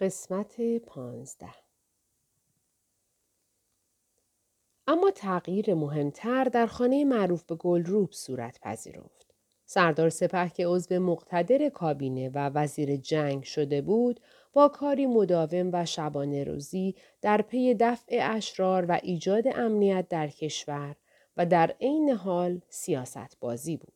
قسمت پانزده اما تغییر مهمتر در خانه معروف به گلروب صورت پذیرفت. سردار سپه که عضو مقتدر کابینه و وزیر جنگ شده بود با کاری مداوم و شبانه روزی در پی دفع اشرار و ایجاد امنیت در کشور و در عین حال سیاست بازی بود.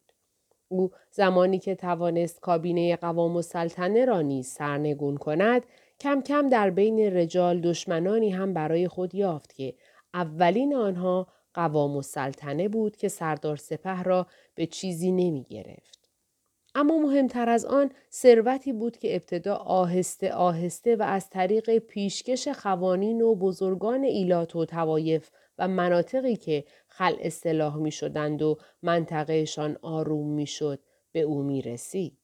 او زمانی که توانست کابینه قوام السلطنه را نیز سرنگون کند کم کم در بین رجال دشمنانی هم برای خود یافت که اولین آنها قوام السلطنه بود که سردار سپه را به چیزی نمی گرفت. اما مهمتر از آن ثروتی بود که ابتدا آهسته آهسته و از طریق پیشکش خوانین و بزرگان ایلات و توایف و مناطقی که خل اصطلاح می شدند و منطقهشان آروم می شد به او می رسید.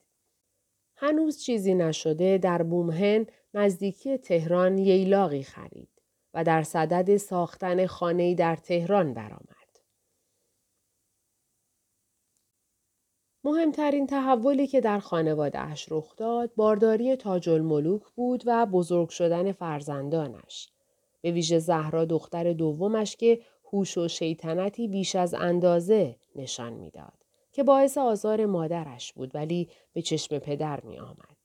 هنوز چیزی نشده در بومهن نزدیکی تهران ییلاقی خرید و در صدد ساختن خانه‌ای در تهران برآمد. مهمترین تحولی که در خانوادهش رخ داد بارداری تاج الملوک بود و بزرگ شدن فرزندانش. به ویژه زهرا دختر دومش که هوش و شیطنتی بیش از اندازه نشان می‌داد که باعث آزار مادرش بود ولی به چشم پدر می آمد.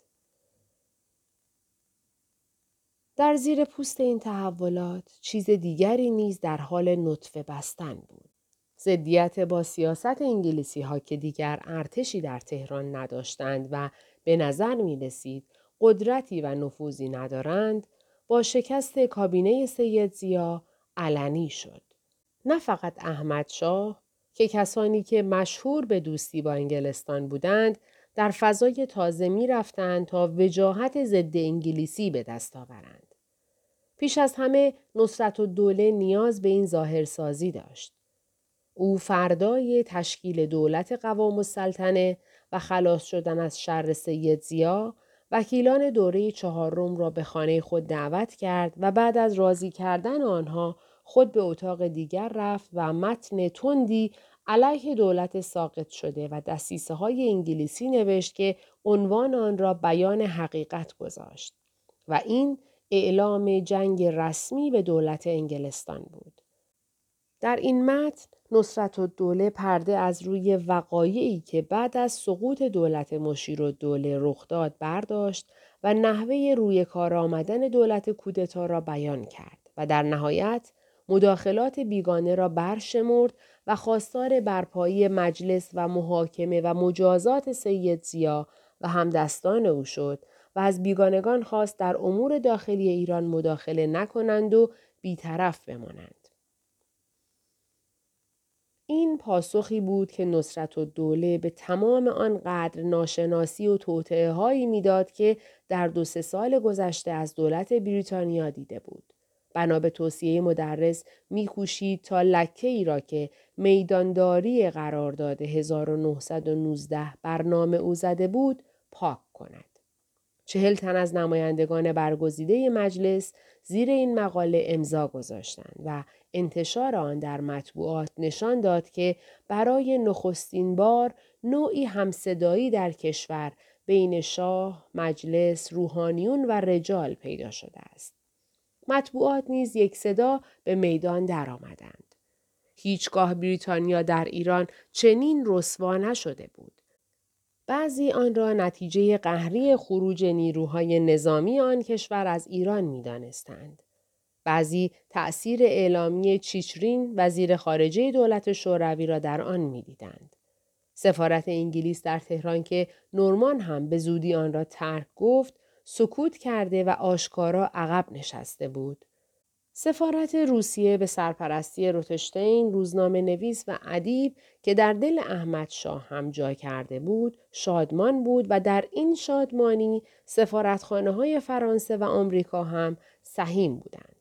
در زیر پوست این تحولات چیز دیگری نیز در حال نطفه بستن بود. زدیت با سیاست انگلیسی ها که دیگر ارتشی در تهران نداشتند و به نظر می رسید قدرتی و نفوذی ندارند با شکست کابینه سید زیا علنی شد. نه فقط احمد شاه که کسانی که مشهور به دوستی با انگلستان بودند در فضای تازه می رفتند تا وجاهت ضد انگلیسی به دست آورند. پیش از همه نصرت و دوله نیاز به این ظاهرسازی داشت. او فردای تشکیل دولت قوام السلطنه و خلاص شدن از شر سید زیا وکیلان دوره چهارم را به خانه خود دعوت کرد و بعد از راضی کردن آنها خود به اتاق دیگر رفت و متن تندی علیه دولت ساقط شده و دستیسه های انگلیسی نوشت که عنوان آن را بیان حقیقت گذاشت و این اعلام جنگ رسمی به دولت انگلستان بود. در این متن نصرت و دوله پرده از روی وقایعی که بعد از سقوط دولت مشیر و دوله رخ داد برداشت و نحوه روی کار آمدن دولت کودتا را بیان کرد و در نهایت مداخلات بیگانه را برشمرد و خواستار برپایی مجلس و محاکمه و مجازات سید زیا و همدستان او شد و از بیگانگان خواست در امور داخلی ایران مداخله نکنند و بیطرف بمانند. این پاسخی بود که نصرت و دوله به تمام آنقدر ناشناسی و توطعه هایی می‌داد که در دو سه سال گذشته از دولت بریتانیا دیده بود. بنا به توصیه مدرس میکوشید تا لکه ای را که میدانداری قرارداد 1919 برنامه او زده بود پاک کند. چهل تن از نمایندگان برگزیده مجلس زیر این مقاله امضا گذاشتند و انتشار آن در مطبوعات نشان داد که برای نخستین بار نوعی همصدایی در کشور بین شاه، مجلس، روحانیون و رجال پیدا شده است. مطبوعات نیز یک صدا به میدان درآمدند. هیچگاه بریتانیا در ایران چنین رسوا نشده بود. بعضی آن را نتیجه قهری خروج نیروهای نظامی آن کشور از ایران می دانستند. بعضی تأثیر اعلامی چیچرین وزیر خارجه دولت شوروی را در آن می‌دیدند. سفارت انگلیس در تهران که نورمان هم به زودی آن را ترک گفت سکوت کرده و آشکارا عقب نشسته بود. سفارت روسیه به سرپرستی روتشتین روزنامه نویس و ادیب که در دل احمد شاه هم جا کرده بود شادمان بود و در این شادمانی سفارتخانه های فرانسه و آمریکا هم سهیم بودند.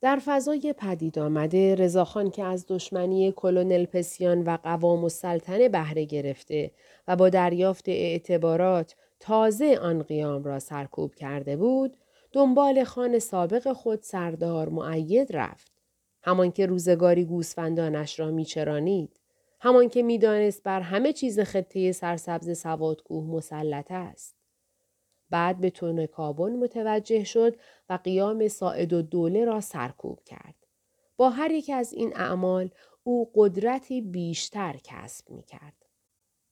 در فضای پدید آمده رضاخان که از دشمنی کلونل پسیان و قوام السلطنه بهره گرفته و با دریافت اعتبارات تازه آن قیام را سرکوب کرده بود دنبال خان سابق خود سردار معید رفت همان که روزگاری گوسفندانش را میچرانید همان که می‌دانست بر همه چیز خطه سرسبز سوادکوه مسلط است. بعد به تون کابون متوجه شد و قیام ساعد و دوله را سرکوب کرد. با هر یک از این اعمال او قدرتی بیشتر کسب می کرد.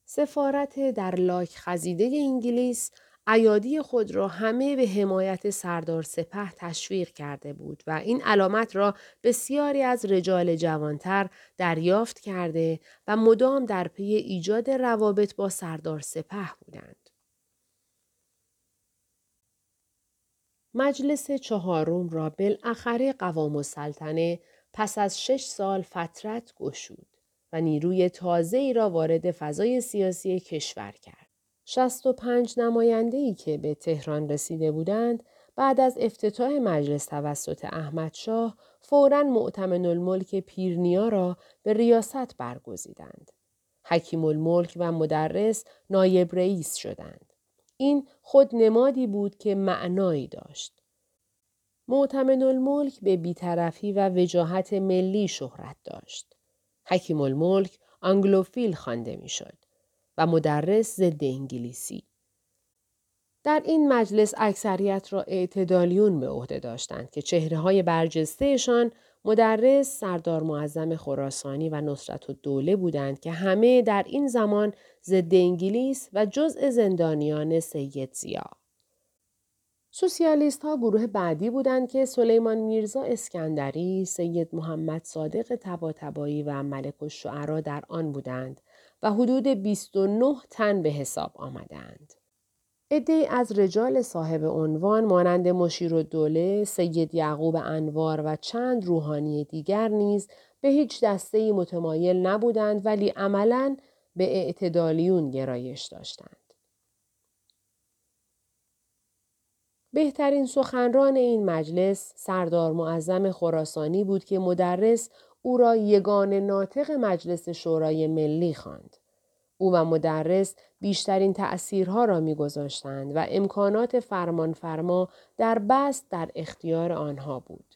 سفارت در لاک خزیده انگلیس ایادی خود را همه به حمایت سردار سپه تشویق کرده بود و این علامت را بسیاری از رجال جوانتر دریافت کرده و مدام در پی ایجاد روابط با سردار سپه بودند. مجلس چهارم را بالاخره قوام السلطنه پس از شش سال فترت گشود و نیروی تازه ای را وارد فضای سیاسی کشور کرد. 65 نماینده ای که به تهران رسیده بودند بعد از افتتاح مجلس توسط احمد شاه فورا معتمن الملک پیرنیا را به ریاست برگزیدند. حکیم الملک و مدرس نایب رئیس شدند. این خود نمادی بود که معنایی داشت. معتمن الملک به بیطرفی و وجاهت ملی شهرت داشت. حکیم الملک آنگلوفیل خوانده می‌شد و مدرس ضد انگلیسی. در این مجلس اکثریت را اعتدالیون به عهده داشتند که چهره های برجستهشان مدرس سردار معظم خراسانی و نصرت و دوله بودند که همه در این زمان ضد انگلیس و جزء زندانیان سید زیا. سوسیالیست ها گروه بعدی بودند که سلیمان میرزا اسکندری، سید محمد صادق تباتبایی و ملک الشعرا در آن بودند و حدود 29 تن به حساب آمدند. عده از رجال صاحب عنوان مانند مشیر و دوله، سید یعقوب انوار و چند روحانی دیگر نیز به هیچ دسته متمایل نبودند ولی عملا به اعتدالیون گرایش داشتند. بهترین سخنران این مجلس سردار معظم خراسانی بود که مدرس او را یگان ناطق مجلس شورای ملی خواند. او و مدرس بیشترین تأثیرها را میگذاشتند و امکانات فرمانفرما در بست در اختیار آنها بود.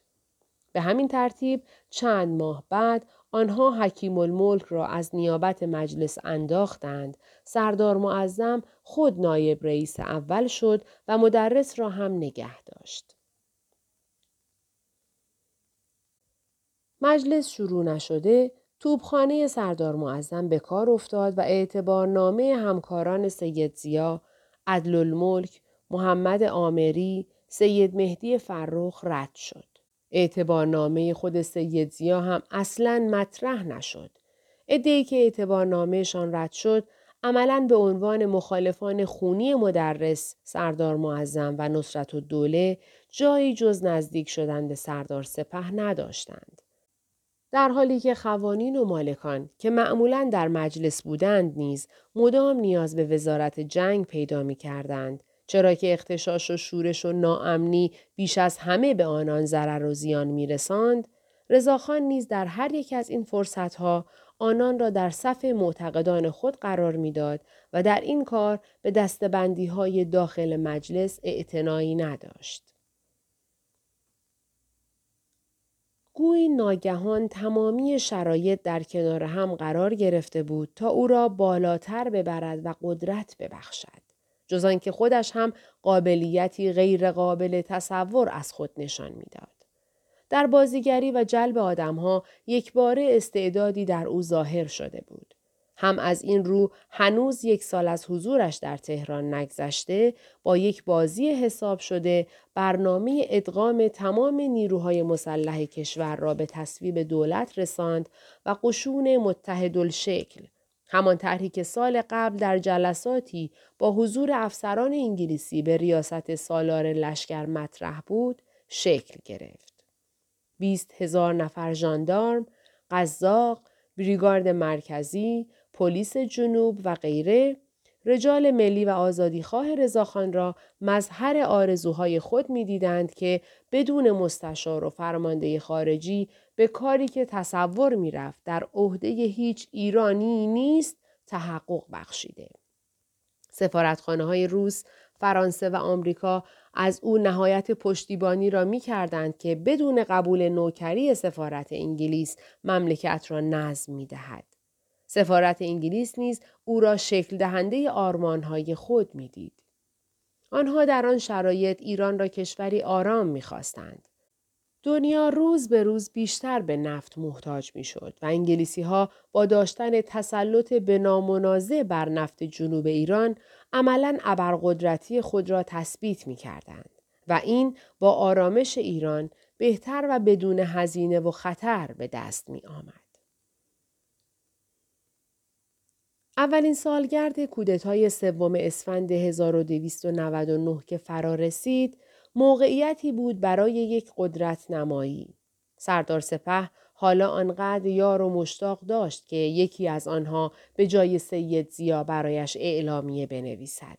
به همین ترتیب چند ماه بعد آنها حکیم الملک را از نیابت مجلس انداختند. سردار معظم خود نایب رئیس اول شد و مدرس را هم نگه داشت. مجلس شروع نشده توبخانه سردار معظم به کار افتاد و اعتبارنامه همکاران سید زیا، عدل الملک، محمد آمری، سید مهدی فرخ رد شد. اعتبارنامه خود سید زیا هم اصلا مطرح نشد. ادهی که اعتبارنامهشان رد شد عملا به عنوان مخالفان خونی مدرس سردار معظم و نصرت و دوله جایی جز نزدیک شدن به سردار سپه نداشتند. در حالی که خوانین و مالکان که معمولا در مجلس بودند نیز مدام نیاز به وزارت جنگ پیدا می کردند چرا که اختشاش و شورش و ناامنی بیش از همه به آنان ضرر و زیان می رساند، رضاخان نیز در هر یک از این فرصتها آنان را در صف معتقدان خود قرار می‌داد و در این کار به دستبندی های داخل مجلس اعتنایی نداشت. گویی ناگهان تمامی شرایط در کنار هم قرار گرفته بود تا او را بالاتر ببرد و قدرت ببخشد. جز که خودش هم قابلیتی غیر قابل تصور از خود نشان می‌داد. در بازیگری و جلب آدمها یک بار استعدادی در او ظاهر شده بود. هم از این رو هنوز یک سال از حضورش در تهران نگذشته با یک بازی حساب شده برنامه ادغام تمام نیروهای مسلح کشور را به تصویب دولت رساند و قشون متحدالشکل همان طرحی که سال قبل در جلساتی با حضور افسران انگلیسی به ریاست سالار لشکر مطرح بود شکل گرفت. 20 هزار نفر ژاندارم، قزاق، بریگارد مرکزی، پلیس جنوب و غیره رجال ملی و آزادیخواه رضاخان را مظهر آرزوهای خود می‌دیدند که بدون مستشار و فرمانده خارجی به کاری که تصور می‌رفت در عهده هیچ ایرانی نیست تحقق بخشیده. سفارتخانه های روس، فرانسه و آمریکا از او نهایت پشتیبانی را می کردند که بدون قبول نوکری سفارت انگلیس مملکت را نظم می دهد. سفارت انگلیس نیز او را شکل دهنده آرمانهای خود می‌دید. آنها در آن شرایط ایران را کشوری آرام می‌خواستند. دنیا روز به روز بیشتر به نفت محتاج می شد و انگلیسی ها با داشتن تسلط به نامنازع بر نفت جنوب ایران عملا ابرقدرتی خود را تثبیت می کردند و این با آرامش ایران بهتر و بدون هزینه و خطر به دست می آمد. اولین سالگرد کودتای سوم اسفند 1299 که فرا رسید موقعیتی بود برای یک قدرت نمایی. سردار سپه حالا آنقدر یار و مشتاق داشت که یکی از آنها به جای سید زیا برایش اعلامیه بنویسد.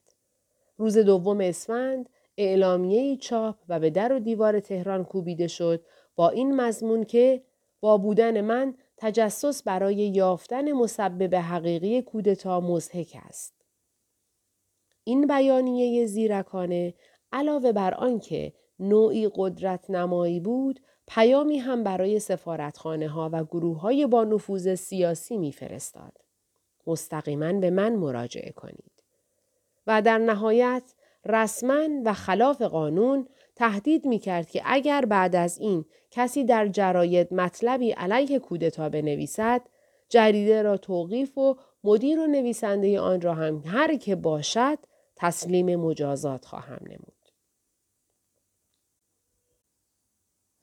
روز دوم اسفند اعلامیه چاپ و به در و دیوار تهران کوبیده شد با این مضمون که با بودن من تجسس برای یافتن مسبب حقیقی کودتا مزهک است. این بیانیه زیرکانه علاوه بر آنکه نوعی قدرت نمایی بود پیامی هم برای سفارتخانه ها و گروه های با نفوذ سیاسی میفرستاد. مستقیما به من مراجعه کنید. و در نهایت رسما و خلاف قانون تهدید می کرد که اگر بعد از این کسی در جراید مطلبی علیه کودتا بنویسد جریده را توقیف و مدیر و نویسنده آن را هم هر که باشد تسلیم مجازات خواهم نمود.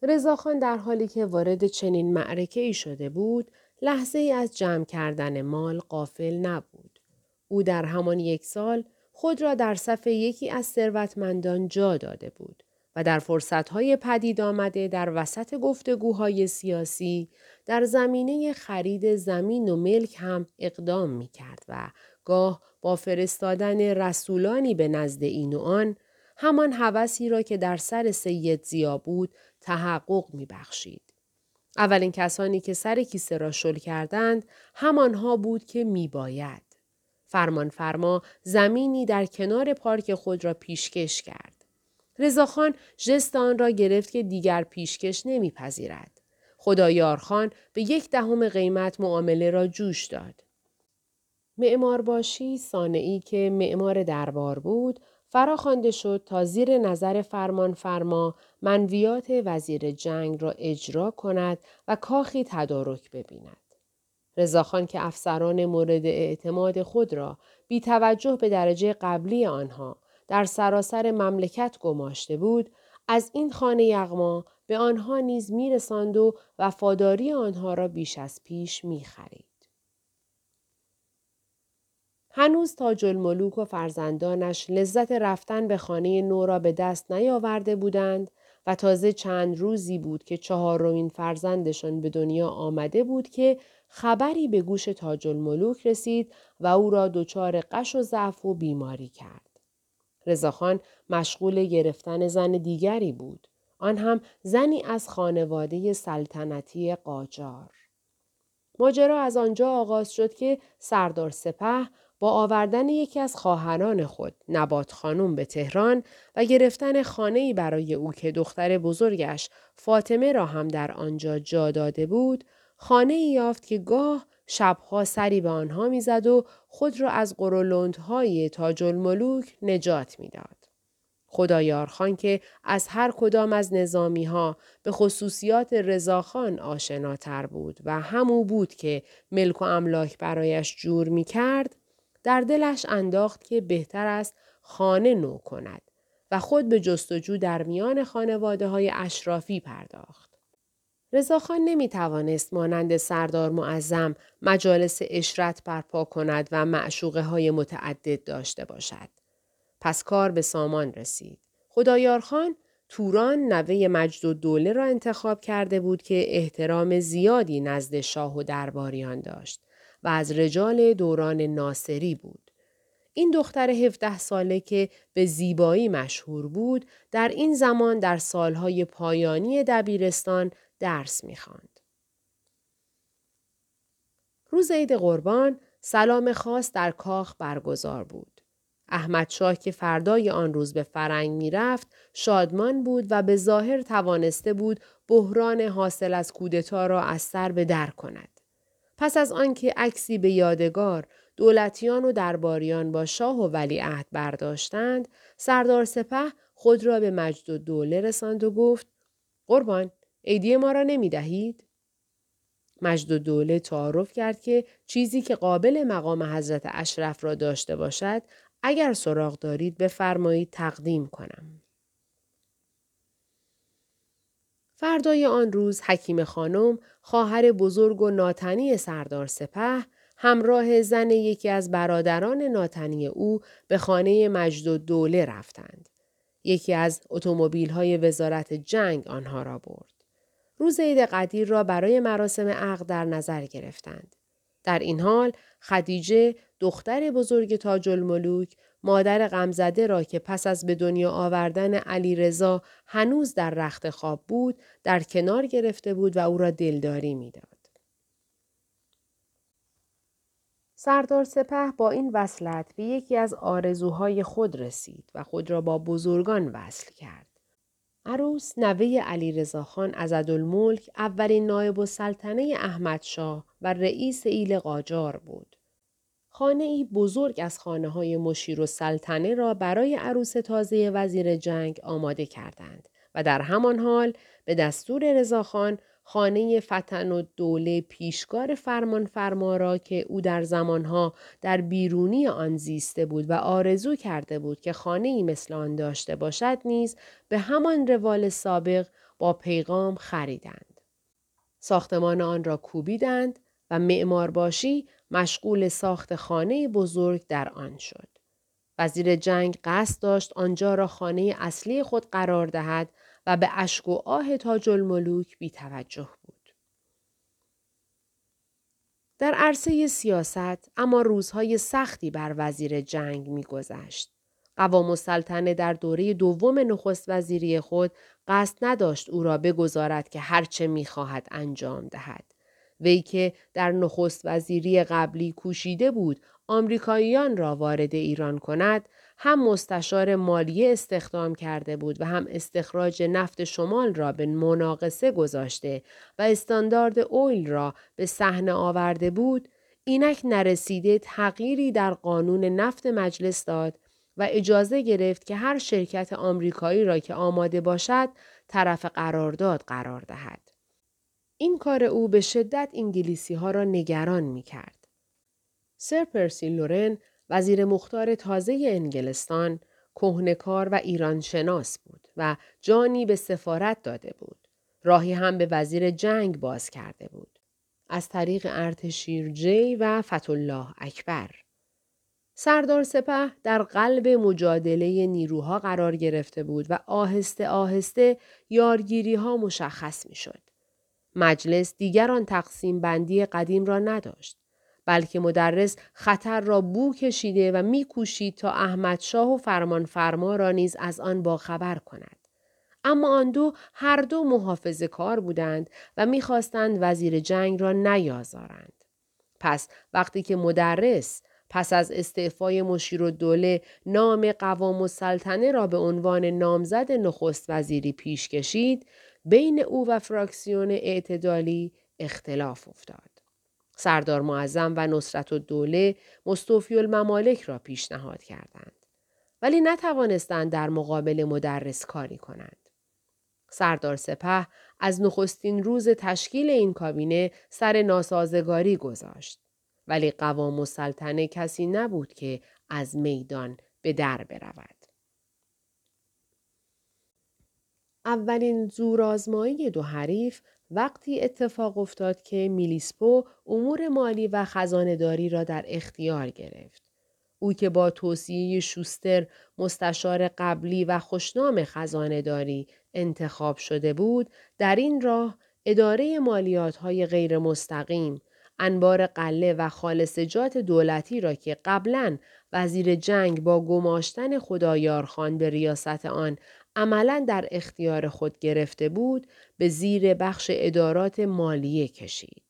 رضاخان در حالی که وارد چنین معرکه ای شده بود لحظه ای از جمع کردن مال قافل نبود. او در همان یک سال خود را در صف یکی از ثروتمندان جا داده بود و در فرصتهای پدید آمده در وسط گفتگوهای سیاسی در زمینه خرید زمین و ملک هم اقدام می کرد و گاه با فرستادن رسولانی به نزد این و آن همان هوسی را که در سر سید زیا بود تحقق می بخشید. اولین کسانی که سر کیسه را شل کردند همانها بود که می باید. فرمان فرما زمینی در کنار پارک خود را پیشکش کرد. رضاخان ژست آن را گرفت که دیگر پیشکش نمیپذیرد. خدایارخان به یک دهم قیمت معامله را جوش داد. معمار باشی سانعی که معمار دربار بود فرا خوانده شد تا زیر نظر فرمان فرما منویات وزیر جنگ را اجرا کند و کاخی تدارک ببیند. رضاخان که افسران مورد اعتماد خود را بی توجه به درجه قبلی آنها در سراسر مملکت گماشته بود از این خانه یغما به آنها نیز میرساند و وفاداری آنها را بیش از پیش می‌خرید. هنوز تاج الملوک و فرزندانش لذت رفتن به خانه نو را به دست نیاورده بودند و تازه چند روزی بود که چهارمین فرزندشان به دنیا آمده بود که خبری به گوش تاج الملوک رسید و او را دچار قش و ضعف و بیماری کرد. رضاخان مشغول گرفتن زن دیگری بود. آن هم زنی از خانواده سلطنتی قاجار. ماجرا از آنجا آغاز شد که سردار سپه با آوردن یکی از خواهران خود نبات خانم به تهران و گرفتن خانه‌ای برای او که دختر بزرگش فاطمه را هم در آنجا جا داده بود خانه ای یافت که گاه شبها سری به آنها می‌زد و خود را از قرولندهای تاج الملوک نجات می‌داد. خدایارخان که از هر کدام از نظامی ها به خصوصیات رضاخان آشناتر بود و همو بود که ملک و املاک برایش جور می کرد در دلش انداخت که بهتر است خانه نو کند و خود به جستجو در میان خانواده های اشرافی پرداخت. رضاخان نمی توانست مانند سردار معظم مجالس اشرت برپا کند و معشوقه های متعدد داشته باشد. پس کار به سامان رسید. خدایارخان توران نوه مجد و دوله را انتخاب کرده بود که احترام زیادی نزد شاه و درباریان داشت و از رجال دوران ناصری بود. این دختر 17 ساله که به زیبایی مشهور بود در این زمان در سالهای پایانی دبیرستان درس می‌خواند. روز عید قربان سلام خاص در کاخ برگزار بود. احمد شاه که فردای آن روز به فرنگ می‌رفت شادمان بود و به ظاهر توانسته بود بحران حاصل از کودتا را از سر به در کند. پس از آنکه عکسی به یادگار دولتیان و درباریان با شاه و ولیعهد برداشتند سردار سپه خود را به مجد و دوله رساند و گفت قربان عیدی ما را نمی دهید؟ مجد و دوله تعارف کرد که چیزی که قابل مقام حضرت اشرف را داشته باشد اگر سراغ دارید بفرمایید تقدیم کنم. فردای آن روز حکیم خانم خواهر بزرگ و ناتنی سردار سپه همراه زن یکی از برادران ناتنی او به خانه مجد و دوله رفتند. یکی از اتومبیل های وزارت جنگ آنها را برد. روز عید قدیر را برای مراسم عقد در نظر گرفتند. در این حال خدیجه دختر بزرگ تاج الملوک مادر غمزده را که پس از به دنیا آوردن علی رضا هنوز در رخت خواب بود در کنار گرفته بود و او را دلداری می‌داد. سردار سپه با این وصلت به یکی از آرزوهای خود رسید و خود را با بزرگان وصل کرد. عروس نوه علی خان الملک اولین نایب السلطنه احمد شاه و رئیس ایل قاجار بود. خانه ای بزرگ از خانه های مشیر و سلطنه را برای عروس تازه وزیر جنگ آماده کردند و در همان حال به دستور رضاخان خانه فتن و دوله پیشگار فرمان فرما را که او در زمانها در بیرونی آن زیسته بود و آرزو کرده بود که خانه ای مثل آن داشته باشد نیز به همان روال سابق با پیغام خریدند. ساختمان آن را کوبیدند و معمارباشی مشغول ساخت خانه بزرگ در آن شد. وزیر جنگ قصد داشت آنجا را خانه اصلی خود قرار دهد و به اشک و آه تاج الملوک بی توجه بود. در عرصه سیاست اما روزهای سختی بر وزیر جنگ میگذشت. قوام السلطنه در دوره دوم نخست وزیری خود قصد نداشت او را بگذارد که هرچه می‌خواهد انجام دهد. وی که در نخست وزیری قبلی کوشیده بود آمریکاییان را وارد ایران کند هم مستشار مالیه استخدام کرده بود و هم استخراج نفت شمال را به مناقصه گذاشته و استاندارد اویل را به صحنه آورده بود اینک نرسیده تغییری در قانون نفت مجلس داد و اجازه گرفت که هر شرکت آمریکایی را که آماده باشد طرف قرارداد قرار دهد. این کار او به شدت انگلیسی ها را نگران می کرد. سر پرسی لورن وزیر مختار تازه انگلستان کهنکار و ایران شناس بود و جانی به سفارت داده بود. راهی هم به وزیر جنگ باز کرده بود. از طریق ارتشیر جی و فتولاه اکبر. سردار سپه در قلب مجادله نیروها قرار گرفته بود و آهسته آهسته یارگیری ها مشخص می شد. مجلس دیگر آن تقسیم بندی قدیم را نداشت. بلکه مدرس خطر را بو کشیده و میکوشید تا احمد شاه و فرمان فرما را نیز از آن باخبر کند. اما آن دو هر دو محافظ کار بودند و می‌خواستند وزیر جنگ را نیازارند. پس وقتی که مدرس پس از استعفای مشیر دوله نام قوام و سلطنه را به عنوان نامزد نخست وزیری پیش کشید بین او و فراکسیون اعتدالی اختلاف افتاد. سردار معظم و نصرت و دوله مستوفی الممالک را پیشنهاد کردند. ولی نتوانستند در مقابل مدرس کاری کنند. سردار سپه از نخستین روز تشکیل این کابینه سر ناسازگاری گذاشت. ولی قوام و سلطنه کسی نبود که از میدان به در برود. اولین زورآزمایی دو حریف وقتی اتفاق افتاد که میلیسپو امور مالی و خزانهداری را در اختیار گرفت. او که با توصیه شوستر مستشار قبلی و خوشنام خزانهداری انتخاب شده بود در این راه اداره مالیات های غیر مستقیم انبار قله و خالصجات دولتی را که قبلا وزیر جنگ با گماشتن خدایارخان به ریاست آن عملا در اختیار خود گرفته بود به زیر بخش ادارات مالیه کشید.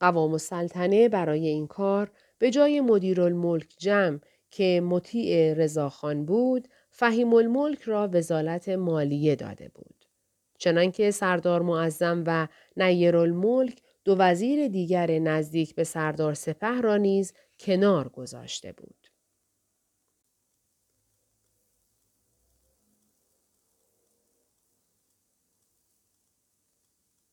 قوام السلطنه برای این کار به جای مدیرالملک جمع که مطیع رضاخان بود فهیم الملک را وزالت مالیه داده بود. چنانکه سردار معظم و نیر الملک دو وزیر دیگر نزدیک به سردار سپه را نیز کنار گذاشته بود.